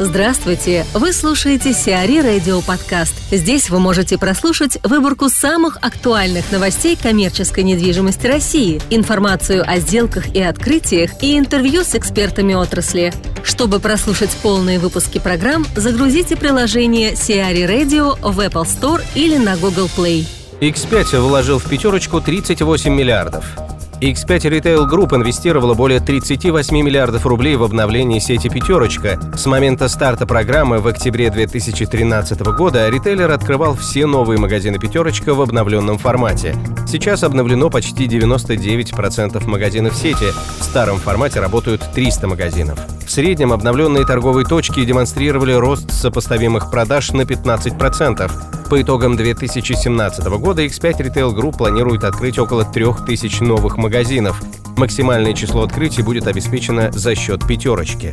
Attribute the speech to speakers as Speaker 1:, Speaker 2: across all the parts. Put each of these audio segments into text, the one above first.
Speaker 1: Здравствуйте! Вы слушаете Сиари Радио Подкаст. Здесь вы можете прослушать выборку самых актуальных новостей коммерческой недвижимости России, информацию о сделках и открытиях и интервью с экспертами отрасли. Чтобы прослушать полные выпуски программ, загрузите приложение Сиари Radio в Apple Store или на Google Play.
Speaker 2: X5 вложил в пятерочку 38 миллиардов. X5 Retail Group инвестировала более 38 миллиардов рублей в обновление сети «Пятерочка». С момента старта программы в октябре 2013 года ритейлер открывал все новые магазины «Пятерочка» в обновленном формате. Сейчас обновлено почти 99% магазинов сети. В старом формате работают 300 магазинов. В среднем обновленные торговые точки демонстрировали рост сопоставимых продаж на 15%. По итогам 2017 года X5 Retail Group планирует открыть около 3000 новых магазинов. Максимальное число открытий будет обеспечено за счет пятерочки.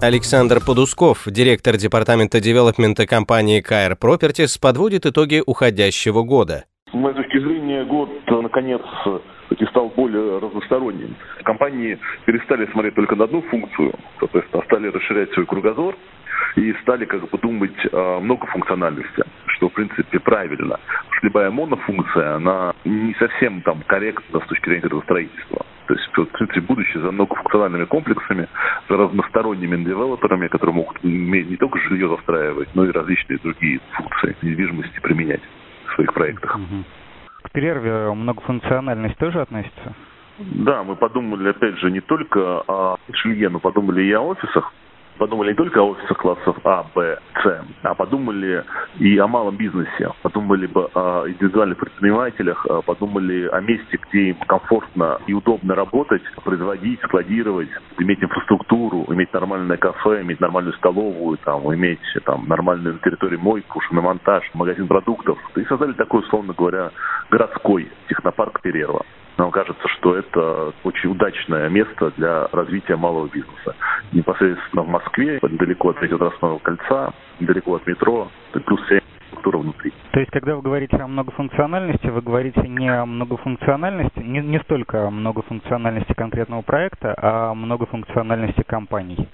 Speaker 2: Александр Подусков, директор департамента девелопмента компании KR Properties, подводит итоги уходящего года.
Speaker 3: С моей точки зрения, год, наконец, стал более разносторонним. Компании перестали смотреть только на одну функцию, соответственно, стали расширять свой кругозор и стали как бы думать о многофункциональности что, в принципе, правильно. Потому что любая монофункция, она не совсем там корректна с точки зрения градостроительства. То есть, в принципе, будущее за многофункциональными комплексами, за разносторонними девелоперами, которые могут не только жилье застраивать, но и различные другие функции недвижимости применять в своих проектах.
Speaker 4: К перерве многофункциональность тоже относится?
Speaker 3: Да, мы подумали, опять же, не только о жилье, но подумали и о офисах подумали не только о офисах классов А, Б, С, а подумали и о малом бизнесе, подумали бы о индивидуальных предпринимателях, а подумали о месте, где им комфортно и удобно работать, производить, складировать, иметь инфраструктуру, иметь нормальное кафе, иметь нормальную столовую, там, иметь там, нормальную на территории мойку, шиномонтаж, магазин продуктов. И создали такой, условно говоря, городской технопарк Перерва. Нам кажется, что это очень удачное место для развития малого бизнеса. Непосредственно в Москве, недалеко от Третьего кольца, недалеко от метро, плюс вся инфраструктура внутри.
Speaker 4: То есть, когда вы говорите о многофункциональности, вы говорите не о многофункциональности, не, не столько о многофункциональности конкретного проекта, а о многофункциональности компаний.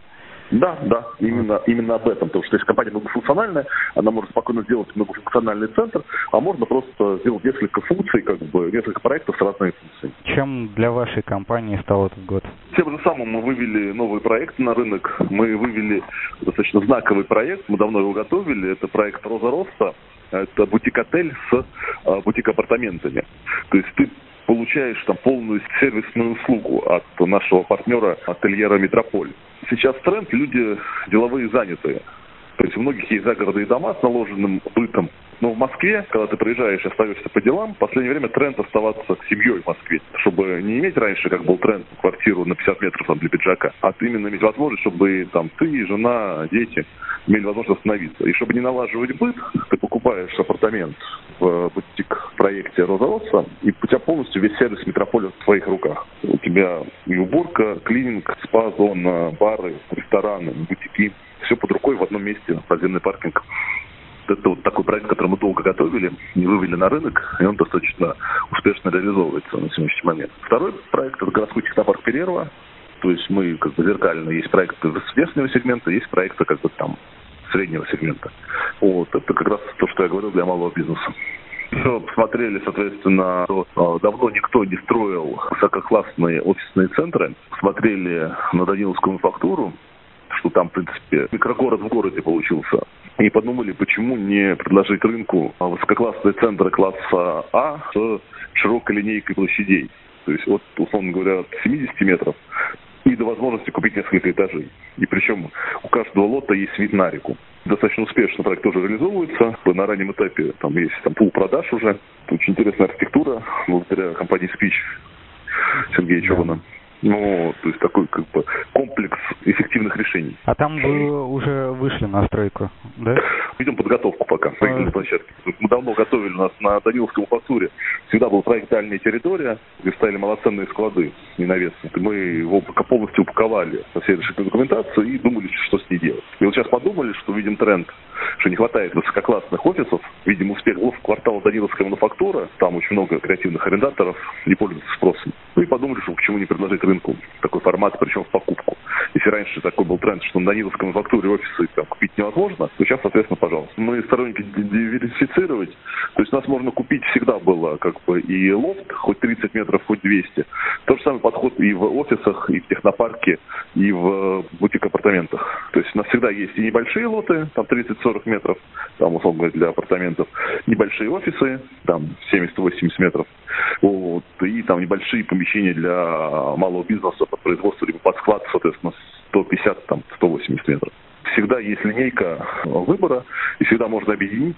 Speaker 3: Да, да, именно, именно об этом. Потому что если компания многофункциональная, она может спокойно сделать многофункциональный центр, а можно просто сделать несколько функций, как бы несколько проектов с разными функциями.
Speaker 4: Чем для вашей компании стал этот год?
Speaker 3: Тем же самым мы вывели новый проект на рынок. Мы вывели достаточно знаковый проект, мы давно его готовили. Это проект «Роза Роста». Это бутик-отель с а, бутик-апартаментами. То есть ты получаешь там полную сервисную услугу от нашего партнера ательера «Метрополь». Сейчас тренд, люди деловые занятые. То есть у многих есть загородные дома с наложенным бытом. Но в Москве, когда ты приезжаешь и остаешься по делам, в последнее время тренд оставаться с семьей в Москве. Чтобы не иметь раньше, как был тренд, квартиру на 50 метров там, для пиджака, а ты именно иметь возможность, чтобы там ты, жена, дети имели возможность остановиться. И чтобы не налаживать быт, ты покупаешь апартамент в бутик-проекте «Роза Росса», и у тебя полностью весь сервис метрополя в твоих руках. У тебя и уборка, клининг, спа-зона, бары, рестораны, бутики. Все под рукой в одном месте, подземный паркинг. Это вот такой проект, который мы долго готовили, не вывели на рынок, и он достаточно успешно реализовывается на сегодняшний момент. Второй проект – это городской технопарк Перерва. То есть мы как бы зеркально, есть проекты верхнего сегмента, есть проекты как бы там среднего сегмента. Вот, это как раз то, что я говорил для малого бизнеса. Все посмотрели, соответственно, что давно никто не строил высококлассные офисные центры. Смотрели на Даниловскую мануфактуру, что там, в принципе, микрогород в городе получился. И подумали, почему не предложить рынку высококлассные центры класса А с широкой линейкой площадей. То есть от, условно говоря, от 70 метров и до возможности купить несколько этажей. И причем у каждого лота есть вид на реку. Достаточно успешно проект тоже реализовывается. На раннем этапе там есть там пул продаж уже. Очень интересная архитектура благодаря компании Speech Сергея Чована. Ну, то есть такой как бы комплекс эффективных решений.
Speaker 4: А там вы уже вышли на стройку, да?
Speaker 3: Ведем подготовку пока, строительной а... площадки. Мы давно готовили у нас на Даниловском фактуре. Всегда был проект «Дальняя территория», где ставили малоценные склады ненавесные. Мы его пока полностью упаковали со всей решительной документацией и думали, что с ней делать. И вот сейчас подумали, что видим тренд, что не хватает высококлассных офисов. Видим успех квартала Даниловская мануфактура. Там очень много креативных арендаторов, не пользуются спросом. Ну и подумали, что почему не предложить рынку такой формат, причем в покупку. Если раньше такой был тренд, что на Ниловском фактуре офисы там, купить невозможно, то сейчас, соответственно, пожалуйста. Мы сторонники диверсифицировать. То есть нас можно купить всегда было как бы и лофт, хоть 30 метров, хоть 200. Тот же самый подход и в офисах, и в технопарке, и в бутик-апартаментах. То есть у нас всегда есть и небольшие лоты, там 30-40 метров, там, условно говоря, для апартаментов, небольшие офисы, там 70-80 метров, вот, и там небольшие помещения для малого бизнеса под производство, либо под склад, соответственно, 150, там, 180 метров. Всегда есть линейка выбора, и всегда можно объединить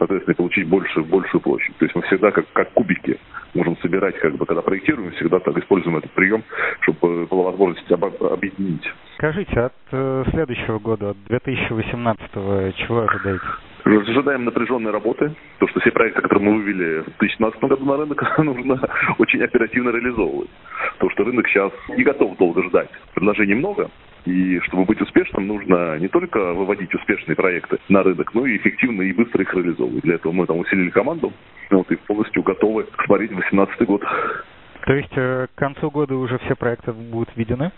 Speaker 3: соответственно, получить больше, большую площадь. То есть мы всегда как, как кубики можем собирать, как бы, когда проектируем, всегда так используем этот прием, чтобы была возможность об, объединить.
Speaker 4: Скажите, от э, следующего года, от 2018 чего ожидаете?
Speaker 3: Ожидаем напряженной работы. То, что все проекты, которые мы вывели в 2017 году на рынок, нужно очень оперативно реализовывать. Потому что рынок сейчас не готов долго ждать. Предложений много, и чтобы быть успешным, нужно не только выводить успешные проекты на рынок, но и эффективно и быстро их реализовывать. Для этого мы там усилили команду, вот, и полностью готовы смотреть 2018 год.
Speaker 4: То есть э, к концу года уже все проекты будут введены?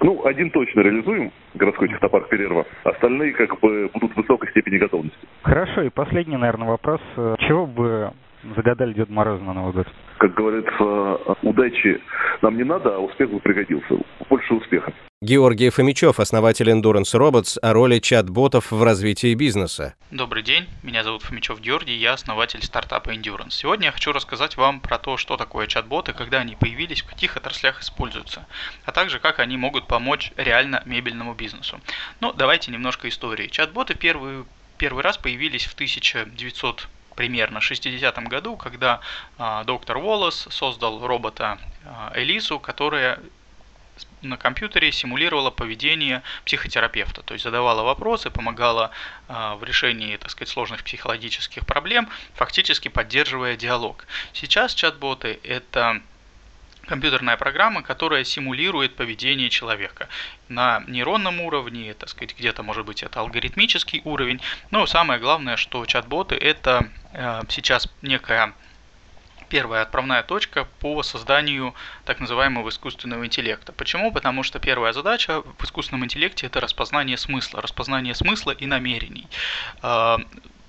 Speaker 3: Ну, один точно реализуем, городской технопарк Перерва. Остальные как бы будут в высокой степени готовности.
Speaker 4: Хорошо, и последний, наверное, вопрос. Чего бы загадали Дед Мороз на Новый год?
Speaker 3: Как говорится, удачи нам не надо, а успех бы пригодился. Больше успеха.
Speaker 2: Георгий Фомичев, основатель Endurance Robots, о роли чат-ботов в развитии бизнеса.
Speaker 5: Добрый день, меня зовут Фомичев Георгий, я основатель стартапа Endurance. Сегодня я хочу рассказать вам про то, что такое чат-боты, когда они появились, в каких отраслях используются, а также как они могут помочь реально мебельному бизнесу. Ну, давайте немножко истории. Чат-боты первый, первый раз появились в 1900 примерно 60-м году, когда э, доктор Уоллес создал робота э, Элису, которая на компьютере симулировала поведение психотерапевта, то есть задавала вопросы, помогала э, в решении, так сказать, сложных психологических проблем, фактически поддерживая диалог. Сейчас чат-боты это компьютерная программа, которая симулирует поведение человека на нейронном уровне, так сказать, где-то может быть это алгоритмический уровень. Но самое главное, что чат-боты это э, сейчас некая первая отправная точка по созданию так называемого искусственного интеллекта. Почему? Потому что первая задача в искусственном интеллекте это распознание смысла, распознание смысла и намерений.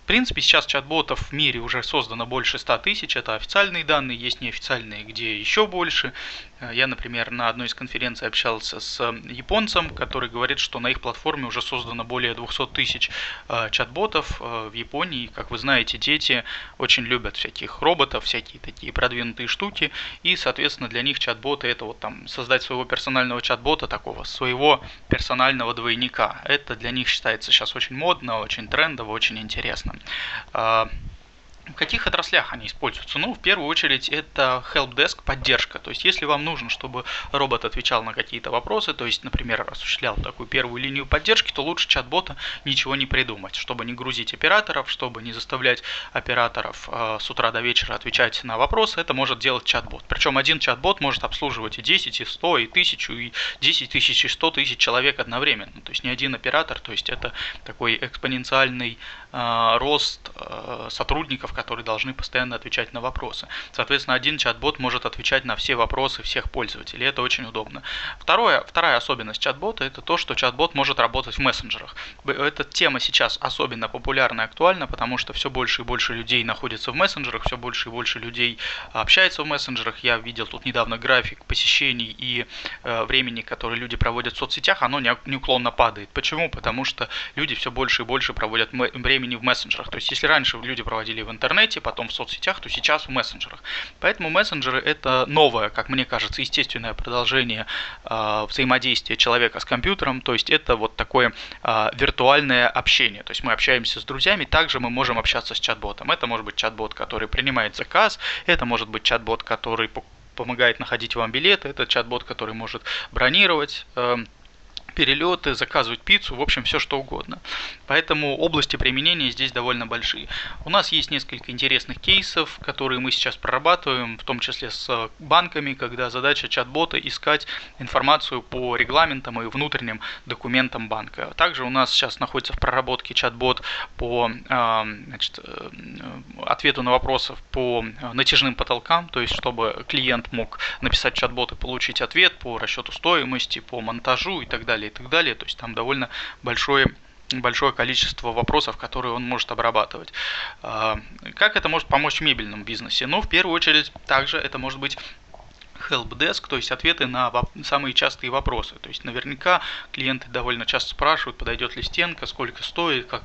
Speaker 5: Э, принципе, сейчас чат-ботов в мире уже создано больше 100 тысяч, это официальные данные, есть неофициальные, где еще больше. Э, я, например, на одной из конференций общался с японцем, который говорит, что на их платформе уже создано более 200 тысяч э, чат-ботов э, в Японии. Как вы знаете, дети очень любят всяких роботов, всякие такие продвинутые штуки, и, соответственно, для них чат-боты это вот там создать своего персонального чат-бота, такого своего персонального двойника. Это для них считается сейчас очень модно, очень трендово, очень интересно. Uh, в каких отраслях они используются? Ну, в первую очередь, это helpdesk поддержка. То есть, если вам нужно, чтобы робот отвечал на какие-то вопросы, то есть, например, осуществлял такую первую линию поддержки, то лучше чат-бота ничего не придумать, чтобы не грузить операторов, чтобы не заставлять операторов э, с утра до вечера отвечать на вопросы, это может делать чат-бот. Причем один чат-бот может обслуживать и 10, и 100, и 1000, и 10 тысяч, и 100 тысяч человек одновременно. То есть, не один оператор, то есть, это такой экспоненциальный э, рост э, сотрудников, которые должны постоянно отвечать на вопросы. Соответственно, один чат-бот может отвечать на все вопросы всех пользователей. Это очень удобно. Второе, вторая особенность чат-бота это то, что чат-бот может работать в мессенджерах. Эта тема сейчас особенно популярна и актуальна, потому что все больше и больше людей находятся в мессенджерах, все больше и больше людей общается в мессенджерах. Я видел тут недавно график посещений и э, времени, которое люди проводят в соцсетях, оно неуклонно падает. Почему? Потому что люди все больше и больше проводят времени в мессенджерах. То есть, если раньше люди проводили в интернете, интернете, потом в соцсетях, то сейчас в мессенджерах. Поэтому мессенджеры это новое, как мне кажется, естественное продолжение э, взаимодействия человека с компьютером. То есть это вот такое э, виртуальное общение. То есть мы общаемся с друзьями, также мы можем общаться с чат-ботом. Это может быть чат-бот, который принимает заказ, это может быть чат-бот, который помогает находить вам билеты, это чат-бот, который может бронировать. Э, перелеты, заказывать пиццу, в общем, все что угодно. Поэтому области применения здесь довольно большие. У нас есть несколько интересных кейсов, которые мы сейчас прорабатываем, в том числе с банками, когда задача чат-бота искать информацию по регламентам и внутренним документам банка. Также у нас сейчас находится в проработке чат-бот по значит, э, ответу на вопросы по натяжным потолкам, то есть чтобы клиент мог написать чат-бот и получить ответ по расчету стоимости, по монтажу и так далее, и так далее. То есть там довольно большое большое количество вопросов, которые он может обрабатывать. А, как это может помочь в мебельном бизнесе? Ну, в первую очередь, также это может быть helpdesk, то есть ответы на самые частые вопросы. То есть наверняка клиенты довольно часто спрашивают, подойдет ли стенка, сколько стоит, как,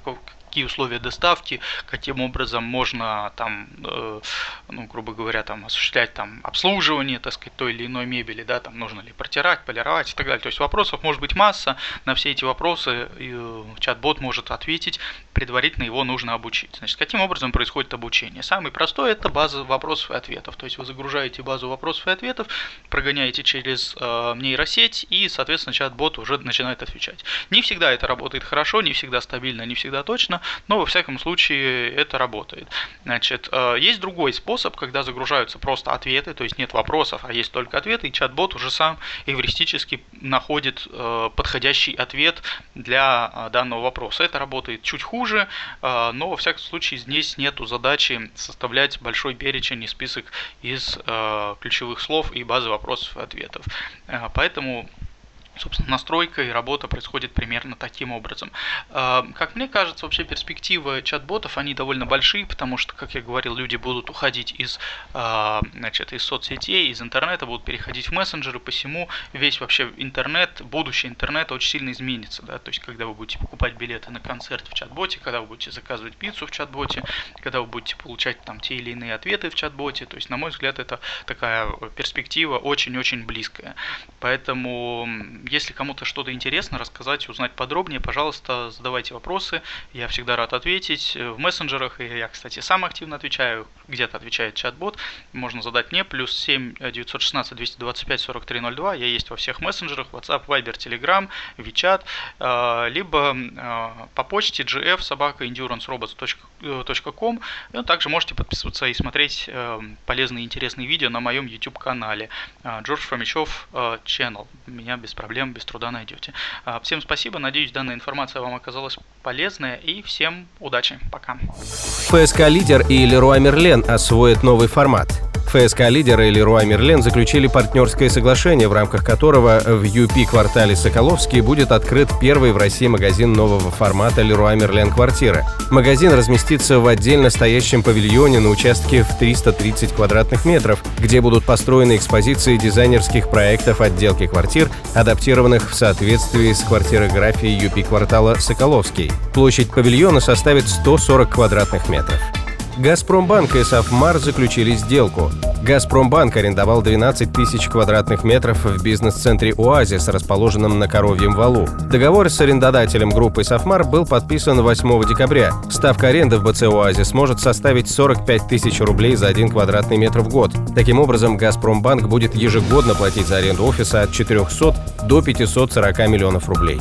Speaker 5: какие условия доставки, каким образом можно там, э, ну, грубо говоря, там осуществлять там обслуживание, так сказать, той или иной мебели, да, там нужно ли протирать, полировать и так далее. То есть вопросов может быть масса, на все эти вопросы э, чат-бот может ответить, предварительно его нужно обучить. Значит, каким образом происходит обучение? Самый простой это база вопросов и ответов. То есть вы загружаете базу вопросов и ответов, прогоняете через э, нейросеть и, соответственно, чат-бот уже начинает отвечать. Не всегда это работает хорошо, не всегда стабильно, не всегда точно, но во всяком случае это работает. Значит, э, есть другой способ, когда загружаются просто ответы, то есть нет вопросов, а есть только ответы, и чат-бот уже сам эвристически находит э, подходящий ответ для э, данного вопроса. Это работает чуть хуже, но во всяком случае здесь нету задачи составлять большой перечень и список из ключевых слов и базы вопросов и ответов. Поэтому собственно, настройка и работа происходит примерно таким образом. А, как мне кажется, вообще перспективы чат-ботов, они довольно большие, потому что, как я говорил, люди будут уходить из, а, значит, из соцсетей, из интернета, будут переходить в мессенджеры, посему весь вообще интернет, будущее интернета очень сильно изменится. Да? То есть, когда вы будете покупать билеты на концерт в чат-боте, когда вы будете заказывать пиццу в чат-боте, когда вы будете получать там те или иные ответы в чат-боте, то есть, на мой взгляд, это такая перспектива очень-очень близкая. Поэтому если кому-то что-то интересно рассказать, узнать подробнее, пожалуйста, задавайте вопросы. Я всегда рад ответить. В мессенджерах, и я, кстати, сам активно отвечаю, где-то отвечает чат-бот. Можно задать мне, плюс 7 916 225 4302. Я есть во всех мессенджерах, WhatsApp, Viber, Telegram, WeChat, э, либо э, по почте gf собака endurancerobots.com. Э, также можете подписываться и смотреть полезные и интересные видео на моем YouTube канале Джордж Фомичев Channel. Меня без проблем проблем без труда найдете. А, всем спасибо, надеюсь, данная информация вам оказалась полезная и всем удачи. Пока.
Speaker 2: ФСК Лидер и Леруа Мерлен освоят новый формат. ФСК «Лидер» и Леруа Мерлен заключили партнерское соглашение, в рамках которого в ЮПИ-квартале Соколовский будет открыт первый в России магазин нового формата Леруа Мерлен «Квартира». Магазин разместится в отдельно стоящем павильоне на участке в 330 квадратных метров, где будут построены экспозиции дизайнерских проектов отделки квартир, адаптированных в соответствии с квартирографией ЮПИ-квартала Соколовский. Площадь павильона составит 140 квадратных метров. «Газпромбанк» и «Сафмар» заключили сделку. «Газпромбанк» арендовал 12 тысяч квадратных метров в бизнес-центре «Оазис», расположенном на Коровьем валу. Договор с арендодателем группы «Сафмар» был подписан 8 декабря. Ставка аренды в БЦ «Оазис» может составить 45 тысяч рублей за один квадратный метр в год. Таким образом, «Газпромбанк» будет ежегодно платить за аренду офиса от 400 до 540 миллионов рублей.